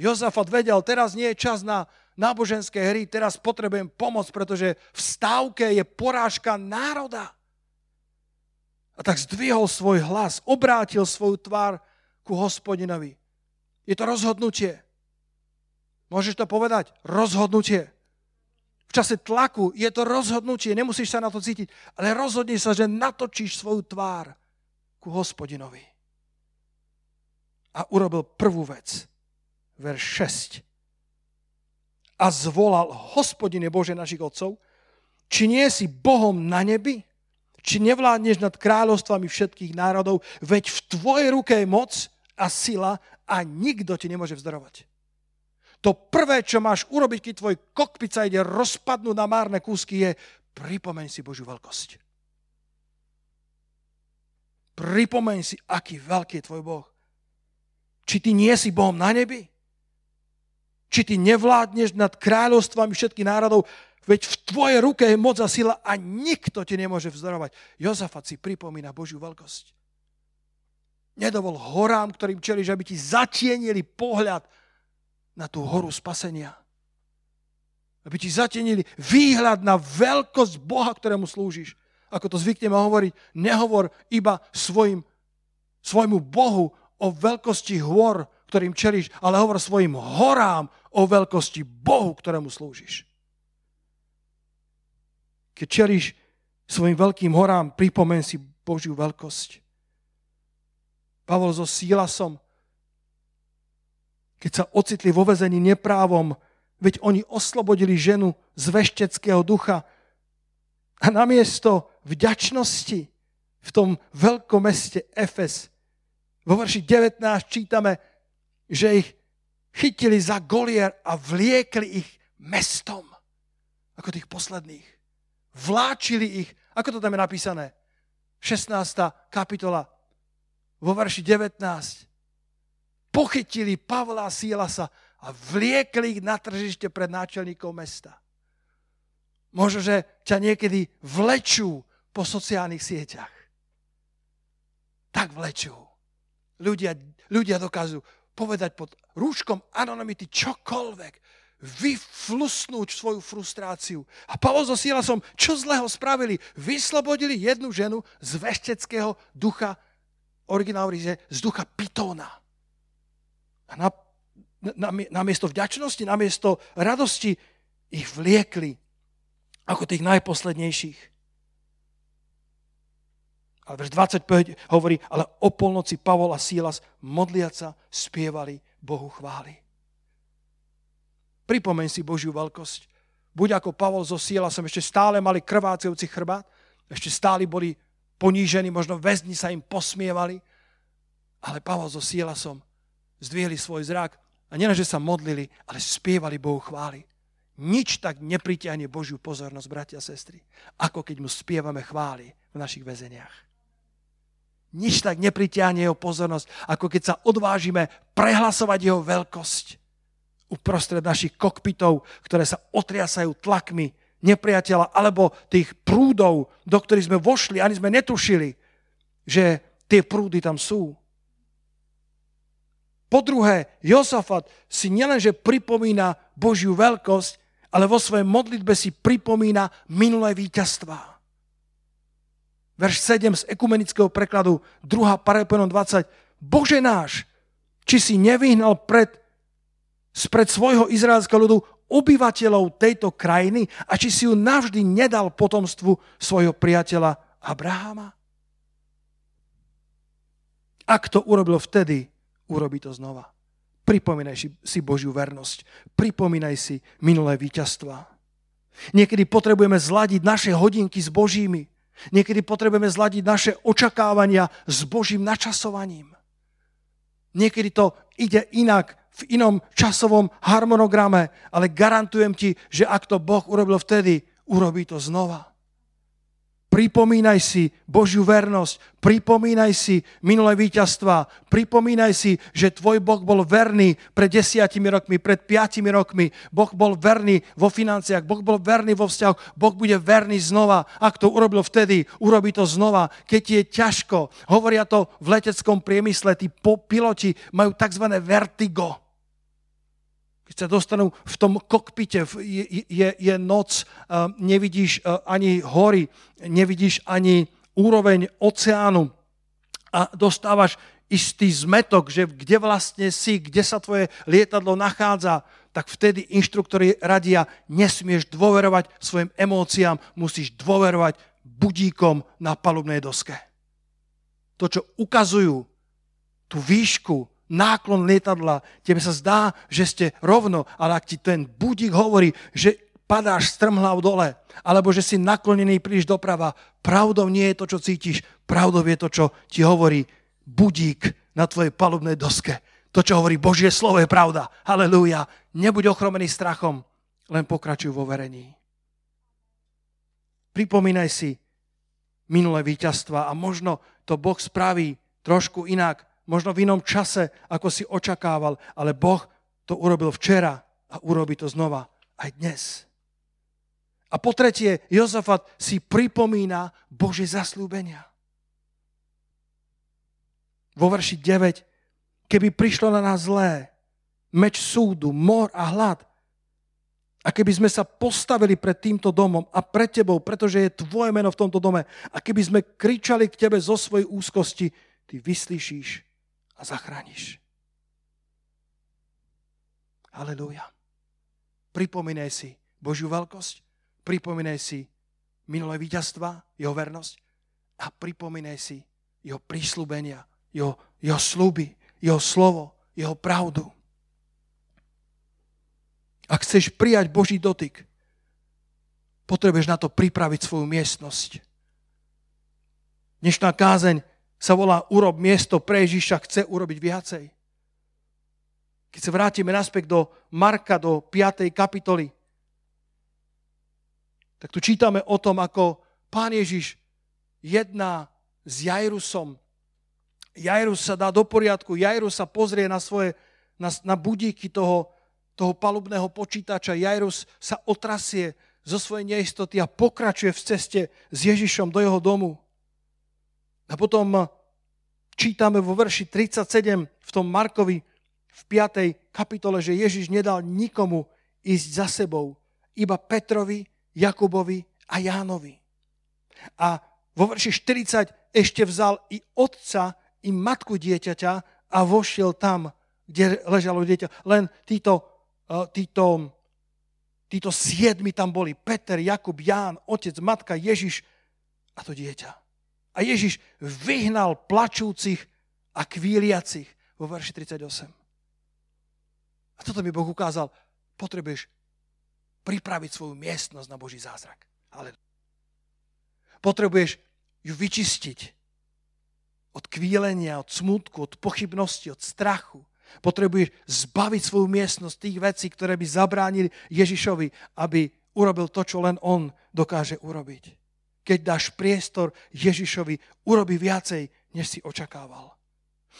Jozafat vedel, teraz nie je čas na náboženské hry, teraz potrebujem pomoc, pretože v stávke je porážka národa. A tak zdvihol svoj hlas, obrátil svoju tvár ku hospodinovi. Je to rozhodnutie. Môžeš to povedať? Rozhodnutie. V čase tlaku je to rozhodnutie, nemusíš sa na to cítiť, ale rozhodni sa, že natočíš svoju tvár ku hospodinovi. A urobil prvú vec. Verš 6. A zvolal, hospodine Bože našich otcov, či nie si Bohom na nebi? Či nevládneš nad kráľovstvami všetkých národov? Veď v tvojej ruke je moc a sila a nikto ti nemôže vzdorovať. To prvé, čo máš urobiť, keď tvoj kokpit sa ide rozpadnúť na márne kúsky, je pripomeň si Božiu veľkosť. Pripomeň si, aký veľký je tvoj Boh. Či ty nie si Bohom na nebi? Či ty nevládneš nad kráľovstvami všetkých národov? Veď v tvojej ruke je moc a sila a nikto ti nemôže vzdorovať. Jozafat si pripomína Božiu veľkosť. Nedovol horám, ktorým čeliš, aby ti zatienili pohľad na tú horu spasenia. Aby ti zatenili výhľad na veľkosť Boha, ktorému slúžiš. Ako to zvykneme hovoriť, nehovor iba svojim, svojmu Bohu o veľkosti hôr, ktorým čelíš, ale hovor svojim horám o veľkosti Bohu, ktorému slúžiš. Keď čelíš svojim veľkým horám, pripomen si Božiu veľkosť. Pavol so Sílasom keď sa ocitli vo vezení neprávom, veď oni oslobodili ženu z vešteckého ducha. A namiesto vďačnosti v tom veľkom meste Efes, vo verši 19 čítame, že ich chytili za golier a vliekli ich mestom, ako tých posledných. Vláčili ich, ako to tam je napísané, 16. kapitola, vo verši 19 pochytili Pavla a Sílasa a vliekli ich na tržište pred náčelníkov mesta. Možno, že ťa niekedy vlečú po sociálnych sieťach. Tak vlečú. Ľudia, ľudia dokážu povedať pod rúškom anonymity čokoľvek, vyflusnúť svoju frustráciu. A Pavol so Sílasom, čo zlého spravili? Vyslobodili jednu ženu z vešteckého ducha, originál z ducha Pitóna. A na, na, namiesto vďačnosti, namiesto radosti ich vliekli ako tých najposlednejších. Ale verš 25 hovorí, ale o polnoci Pavol a Sílas modliaca spievali Bohu chvály. Pripomeň si Božiu veľkosť. Buď ako Pavol so Sílasom, ešte stále mali krvácajúci chrbát, ešte stále boli ponížení, možno väzni sa im posmievali, ale Pavol so Sílasom zdvihli svoj zrak a nielen, že sa modlili, ale spievali Bohu chvály. Nič tak nepritiahne Božiu pozornosť, bratia a sestry, ako keď mu spievame chvály v našich väzeniach. Nič tak nepritiahne jeho pozornosť, ako keď sa odvážime prehlasovať jeho veľkosť uprostred našich kokpitov, ktoré sa otriasajú tlakmi nepriateľa alebo tých prúdov, do ktorých sme vošli, ani sme netušili, že tie prúdy tam sú. Po druhé, Josafat si nielenže pripomína Božiu veľkosť, ale vo svojej modlitbe si pripomína minulé víťazstvá. Verš 7 z ekumenického prekladu 2. Parapenon 20. Bože náš, či si nevyhnal pred, spred svojho izraelského ľudu obyvateľov tejto krajiny a či si ju navždy nedal potomstvu svojho priateľa Abraháma? Ak to urobil vtedy, urobí to znova. Pripomínaj si Božiu vernosť. Pripomínaj si minulé víťazstva. Niekedy potrebujeme zladiť naše hodinky s Božími. Niekedy potrebujeme zladiť naše očakávania s Božím načasovaním. Niekedy to ide inak, v inom časovom harmonograme, ale garantujem ti, že ak to Boh urobil vtedy, urobí to znova. Pripomínaj si Božiu vernosť, pripomínaj si minulé víťazstva, pripomínaj si, že tvoj Boh bol verný pred desiatimi rokmi, pred piatimi rokmi. Boh bol verný vo financiách, Boh bol verný vo vzťahu, Boh bude verný znova. Ak to urobil vtedy, urobí to znova. Keď je ťažko, hovoria to v leteckom priemysle, tí piloti majú tzv. vertigo keď sa dostanú v tom kokpite, je, je, je noc, nevidíš ani hory, nevidíš ani úroveň oceánu a dostávaš istý zmetok, že kde vlastne si, kde sa tvoje lietadlo nachádza, tak vtedy inštruktori radia, nesmieš dôverovať svojim emóciám, musíš dôverovať budíkom na palubnej doske. To, čo ukazujú tú výšku, náklon lietadla, tebe sa zdá, že ste rovno, ale ak ti ten budík hovorí, že padáš strmhlav dole, alebo že si naklonený príliš doprava, pravdou nie je to, čo cítiš, pravdou je to, čo ti hovorí budík na tvojej palubnej doske. To, čo hovorí Božie slovo, je pravda. Halelúja. Nebuď ochromený strachom, len pokračuj vo verení. Pripomínaj si minulé víťazstva a možno to Boh spraví trošku inak, možno v inom čase, ako si očakával, ale Boh to urobil včera a urobí to znova aj dnes. A po tretie, Jozafat si pripomína Božie zaslúbenia vo verši 9, keby prišlo na nás zlé, meč súdu, mor a hlad, a keby sme sa postavili pred týmto domom a pred tebou, pretože je tvoje meno v tomto dome, a keby sme kričali k tebe zo svojej úzkosti, ty vyslíšíš a zachrániš. Halelúja. Pripomínaj si Božiu veľkosť, pripomínaj si minulé víťazstva, jeho vernosť a pripomínaj si jeho prísľubenia jeho, jeho sluby, jeho slovo, jeho pravdu. Ak chceš prijať Boží dotyk, potrebuješ na to pripraviť svoju miestnosť. Dnešná kázeň sa volá Urob miesto pre Ježiša, chce urobiť viacej. Keď sa vrátime naspäť do Marka, do 5. kapitoly, tak tu čítame o tom, ako pán Ježiš jedná s Jairusom, Jairus sa dá do poriadku, Jairus sa pozrie na svoje, na, na budíky toho, toho palubného počítača, Jairus sa otrasie zo svojej neistoty a pokračuje v ceste s Ježišom do jeho domu. A potom eh, čítame vo verši 37 v tom Markovi v 5. kapitole, že Ježiš nedal nikomu ísť za sebou, iba Petrovi, Jakubovi a Jánovi. A vo verši 40 ešte vzal i otca i matku dieťaťa a vošiel tam, kde ležalo dieťa. Len títo, e, títo, títo siedmi tam boli. Peter, Jakub, Ján, otec, matka, Ježiš a to dieťa. A Ježiš vyhnal plačúcich a kvíliacich vo verši 38. A toto mi Boh ukázal. Potrebuješ pripraviť svoju miestnosť na Boží zázrak. Ale potrebuješ ju vyčistiť od kvílenia, od smutku, od pochybnosti, od strachu. Potrebuješ zbaviť svoju miestnosť tých vecí, ktoré by zabránili Ježišovi, aby urobil to, čo len on dokáže urobiť. Keď dáš priestor Ježišovi, urobi viacej, než si očakával.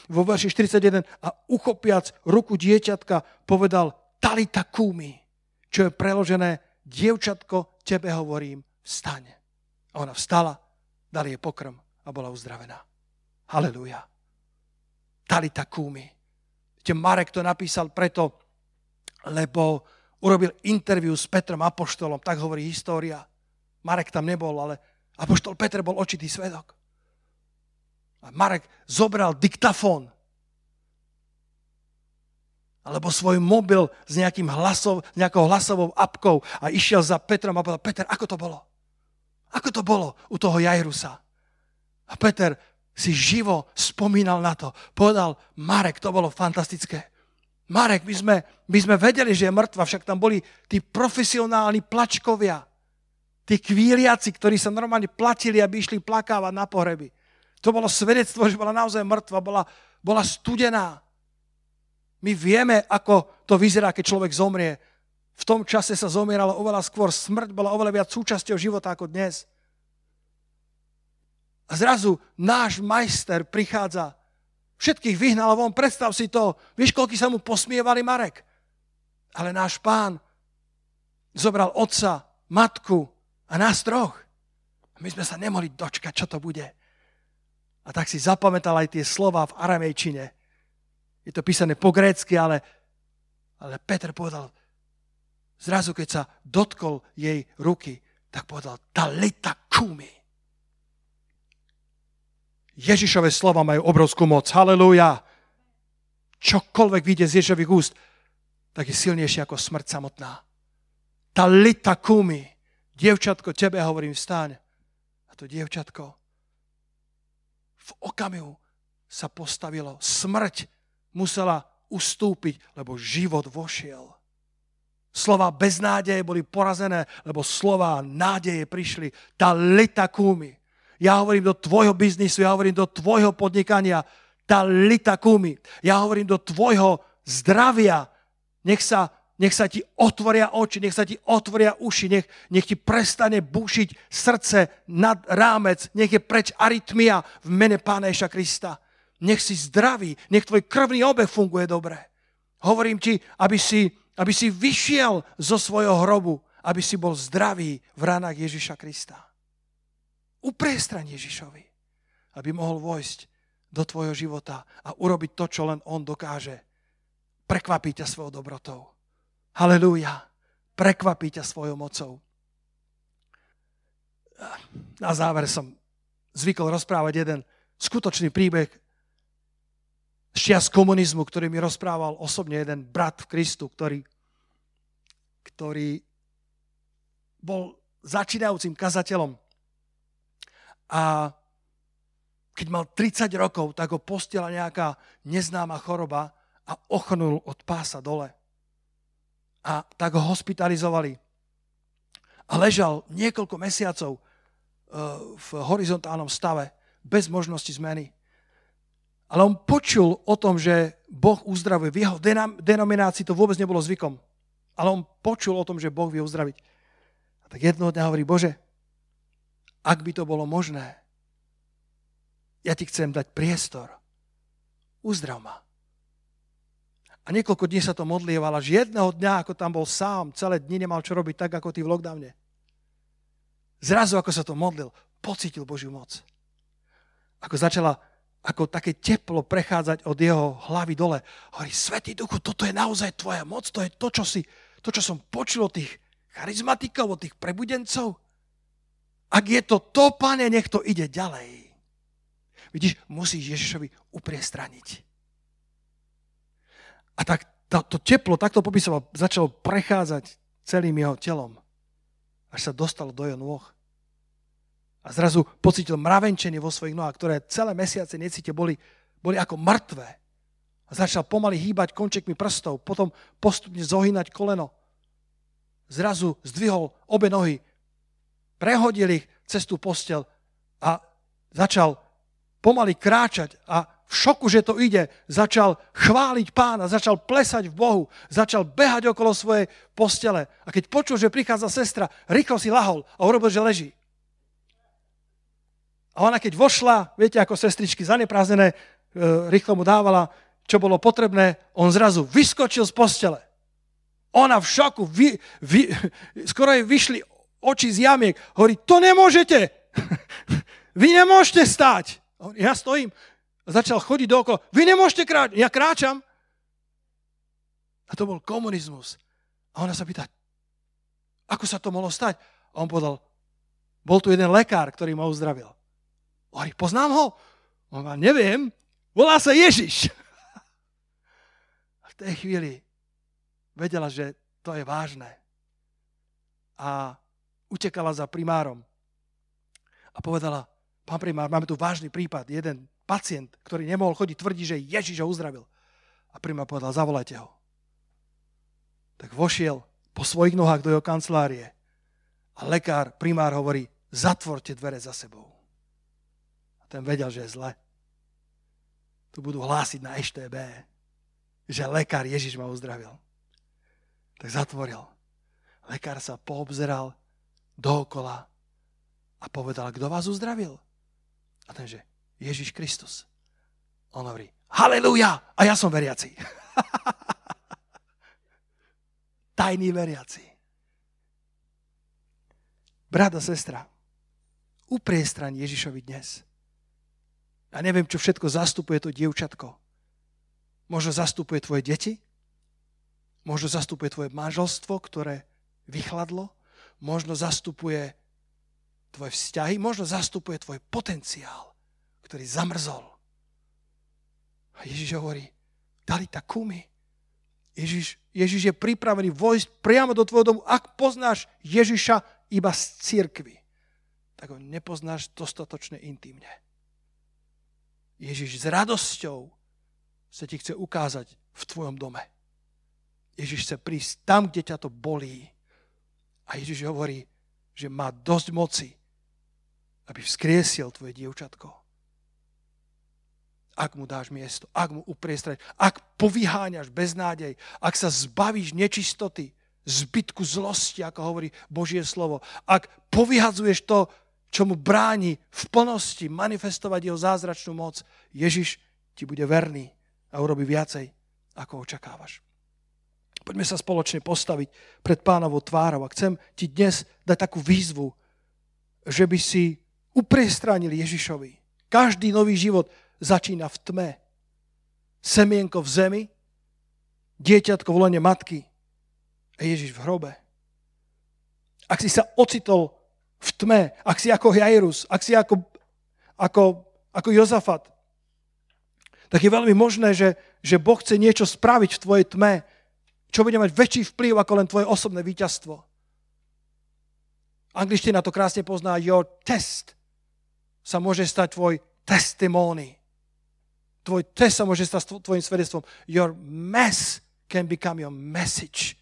Vo verši 41 a uchopiac ruku dieťatka povedal Talita kúmi, čo je preložené dievčatko, tebe hovorím, vstane. A ona vstala, dali jej pokrm a bola uzdravená. Halelúja. Talita kúmi. Viete, Marek to napísal preto, lebo urobil interviu s Petrom Apoštolom, tak hovorí história. Marek tam nebol, ale Apoštol Petr bol očitý svedok. A Marek zobral diktafón alebo svoj mobil s, nejakým hlasov, nejakou hlasovou apkou a išiel za Petrom a povedal, Peter, ako to bolo? Ako to bolo u toho Jairusa? A Peter si živo spomínal na to. Povedal, Marek, to bolo fantastické. Marek, my sme, my sme vedeli, že je mŕtva, však tam boli tí profesionálni plačkovia, tí kvíliaci, ktorí sa normálne platili, aby išli plakávať na pohreby. To bolo svedectvo, že bola naozaj mŕtva, bola, bola studená. My vieme, ako to vyzerá, keď človek zomrie. V tom čase sa zomieralo oveľa skôr. Smrť bola oveľa viac súčasťou života ako dnes. A zrazu náš majster prichádza. Všetkých vyhnal von, predstav si to. Vieš, koľko sa mu posmievali Marek? Ale náš pán zobral otca, matku a nás troch. My sme sa nemohli dočkať, čo to bude. A tak si zapamätal aj tie slova v aramejčine. Je to písané po grécky, ale, ale Peter povedal, zrazu keď sa dotkol jej ruky, tak povedal, talita kumi Ježišové slova majú obrovskú moc. Halelúja. Čokoľvek vyjde z Ježišových úst, tak je silnejšie ako smrť samotná. Tá lita kumi. Dievčatko, tebe hovorím, vstaň. A to dievčatko v okamihu sa postavilo. Smrť musela ustúpiť, lebo život vošiel. Slova beznádeje boli porazené, lebo slova nádeje prišli. Tá lita kúmi. Ja hovorím do tvojho biznisu, ja hovorím do tvojho podnikania. Tá lita kúmi. Ja hovorím do tvojho zdravia. Nech sa, nech sa ti otvoria oči, nech sa ti otvoria uši, nech, nech ti prestane bušiť srdce nad rámec, nech je preč arytmia v mene Pána Ježa Krista. Nech si zdravý, nech tvoj krvný obeh funguje dobre. Hovorím ti, aby si aby si vyšiel zo svojho hrobu, aby si bol zdravý v ranách Ježiša Krista. Upriestraň Ježišovi, aby mohol vojsť do tvojho života a urobiť to, čo len on dokáže. Prekvapí ťa svojou dobrotou. Halelúja. Prekvapí ťa svojou mocou. Na záver som zvykol rozprávať jeden skutočný príbeh z komunizmu, ktorý mi rozprával osobne jeden brat v Kristu, ktorý, ktorý bol začínajúcim kazateľom. A keď mal 30 rokov, tak ho postila nejaká neznáma choroba a ochnul od pása dole. A tak ho hospitalizovali. A ležal niekoľko mesiacov eh, v horizontálnom stave, bez možnosti zmeny. Ale on počul o tom, že Boh uzdravuje. V jeho denominácii to vôbec nebolo zvykom. Ale on počul o tom, že Boh vie uzdraviť. A tak jednoho dňa hovorí, Bože, ak by to bolo možné, ja ti chcem dať priestor. Uzdrav ma. A niekoľko dní sa to modlieval, až jedného dňa, ako tam bol sám, celé dni nemal čo robiť, tak ako ty v lockdowne. Zrazu, ako sa to modlil, pocítil Božiu moc. Ako začala ako také teplo prechádzať od jeho hlavy dole. Hovorí, Svetý Duchu, toto je naozaj tvoja moc, to je to, čo, si, to, čo som počul od tých charizmatikov, od tých prebudencov. Ak je to to, pane, nech to ide ďalej. Vidíš, musíš Ježišovi upriestraniť. A tak to, teplo, takto popisoval, začalo prechádzať celým jeho telom, až sa dostalo do jeho nôh. A zrazu pocitil mravenčenie vo svojich nohách, ktoré celé mesiace necíte, boli, boli ako mŕtve. A začal pomaly hýbať končekmi prstov, potom postupne zohynať koleno. Zrazu zdvihol obe nohy, prehodil ich cez tú postel a začal pomaly kráčať a v šoku, že to ide, začal chváliť pána, začal plesať v Bohu, začal behať okolo svojej postele. A keď počul, že prichádza sestra, rýchlo si lahol a urobil, že leží. A ona keď vošla, viete, ako sestričky zaneprázdnené, e, rýchlo mu dávala, čo bolo potrebné, on zrazu vyskočil z postele. Ona v šoku, vy, vy, skoro jej vyšli oči z jamiek. Hovorí, to nemôžete. Vy nemôžete stáť. Ja stojím. Začal chodiť dookolo. Vy nemôžete kráčať. Ja kráčam. A to bol komunizmus. A ona sa pýta, ako sa to mohlo stať? A on povedal, bol tu jeden lekár, ktorý ma uzdravil. Hovorí, poznám ho? On má, neviem, volá sa Ježiš. A v tej chvíli vedela, že to je vážne. A utekala za primárom. A povedala, pán primár, máme tu vážny prípad. Jeden pacient, ktorý nemohol chodiť, tvrdí, že Ježiš ho uzdravil. A primár povedal, zavolajte ho. Tak vošiel po svojich nohách do jeho kancelárie. A lekár, primár hovorí, zatvorte dvere za sebou ten vedel, že je zle. Tu budú hlásiť na EŠTB, že lekár Ježiš ma uzdravil. Tak zatvoril. Lekár sa poobzeral dookola a povedal, kto vás uzdravil? A ten, že Ježiš Kristus. On hovorí, halleluja, a ja som veriaci. Tajný veriaci. Brat a sestra, upriestraň Ježišovi dnes. Ja neviem, čo všetko zastupuje to dievčatko. Možno zastupuje tvoje deti, možno zastupuje tvoje manželstvo, ktoré vychladlo, možno zastupuje tvoje vzťahy, možno zastupuje tvoj potenciál, ktorý zamrzol. A Ježiš hovorí, dali tak kumi. Ježiš, Ježiš je pripravený vojsť priamo do tvojho domu, ak poznáš Ježiša iba z církvy, tak ho nepoznáš dostatočne intimne. Ježiš s radosťou sa ti chce ukázať v tvojom dome. Ježiš chce prísť tam, kde ťa to bolí. A Ježiš hovorí, že má dosť moci, aby vzkriesil tvoje dievčatko ak mu dáš miesto, ak mu upriestrať, ak povyháňaš beznádej, ak sa zbavíš nečistoty, zbytku zlosti, ako hovorí Božie slovo, ak povyhadzuješ to, čo mu bráni v plnosti manifestovať jeho zázračnú moc, Ježiš ti bude verný a urobi viacej, ako očakávaš. Poďme sa spoločne postaviť pred pánovou tvárou a chcem ti dnes dať takú výzvu, že by si upriestránil Ježišovi. Každý nový život začína v tme. Semienko v zemi, dieťatko v lone matky a Ježiš v hrobe. Ak si sa ocitol v tme, ak si ako Jairus, ak si ako, ako, ako Jozafat, tak je veľmi možné, že, že Boh chce niečo spraviť v tvojej tme, čo bude mať väčší vplyv ako len tvoje osobné víťazstvo. Angličtina to krásne pozná, your test sa môže stať tvoj testimony. Tvoj test sa môže stať tvojim svedectvom. Your mess can become your message.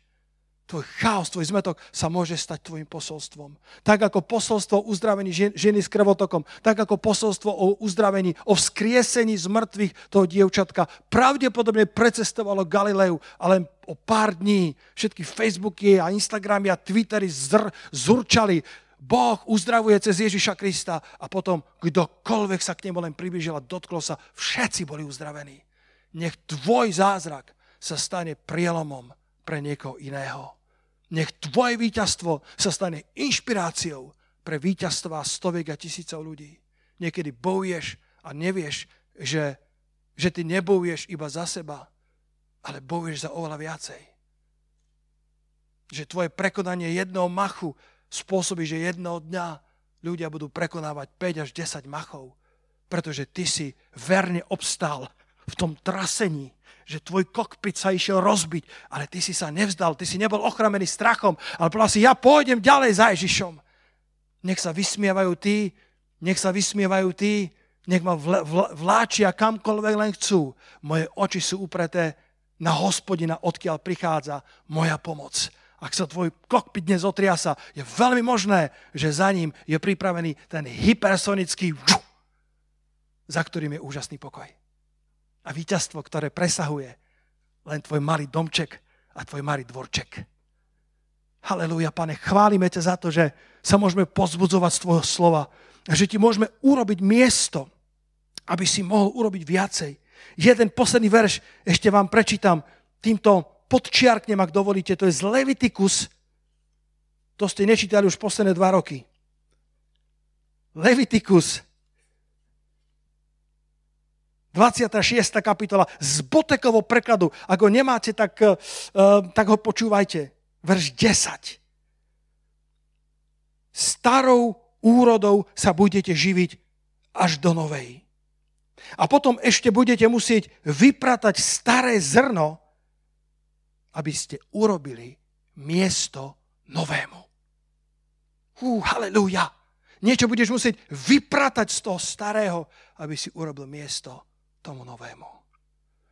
Tvoj chaos, tvoj zmetok sa môže stať tvojim posolstvom. Tak ako posolstvo o uzdravení ženy s krvotokom, tak ako posolstvo o uzdravení, o vzkriesení z mŕtvych toho dievčatka pravdepodobne precestovalo Galileu, ale o pár dní všetky Facebooky a Instagramy a Twittery zr, zurčali Boh uzdravuje cez Ježiša Krista a potom kdokoľvek sa k nemu len priblížil a dotklo sa, všetci boli uzdravení. Nech tvoj zázrak sa stane prielomom pre niekoho iného. Nech tvoje víťazstvo sa stane inšpiráciou pre víťazstva stoviek a tisícov ľudí. Niekedy bojuješ a nevieš, že, že ty nebojuješ iba za seba, ale bojuješ za oveľa viacej. Že tvoje prekonanie jedného machu spôsobí, že jedného dňa ľudia budú prekonávať 5 až 10 machov, pretože ty si verne obstál v tom trasení, že tvoj kokpit sa išiel rozbiť, ale ty si sa nevzdal, ty si nebol ochramený strachom, ale povedal si, ja pôjdem ďalej za Ježišom. Nech sa vysmievajú tí, nech sa vysmievajú tí, nech ma vláčia kamkoľvek len chcú. Moje oči sú upreté na hospodina, odkiaľ prichádza moja pomoc ak sa tvoj kokpit dnes otriasa, je veľmi možné, že za ním je pripravený ten hypersonický za ktorým je úžasný pokoj. A víťazstvo, ktoré presahuje len tvoj malý domček a tvoj malý dvorček. Halelúja, pane, chválime ťa za to, že sa môžeme pozbudzovať z tvojho slova, že ti môžeme urobiť miesto, aby si mohol urobiť viacej. Jeden posledný verš ešte vám prečítam týmto podčiarknem, ak dovolíte, to je z Levitikus. To ste nečítali už posledné dva roky. Levitikus. 26. kapitola z Botekovo prekladu. Ak ho nemáte, tak, uh, tak ho počúvajte. Verš 10. Starou úrodou sa budete živiť až do novej. A potom ešte budete musieť vypratať staré zrno, aby ste urobili miesto novému. Hú, halleluja. Niečo budeš musieť vypratať z toho starého, aby si urobil miesto tomu novému.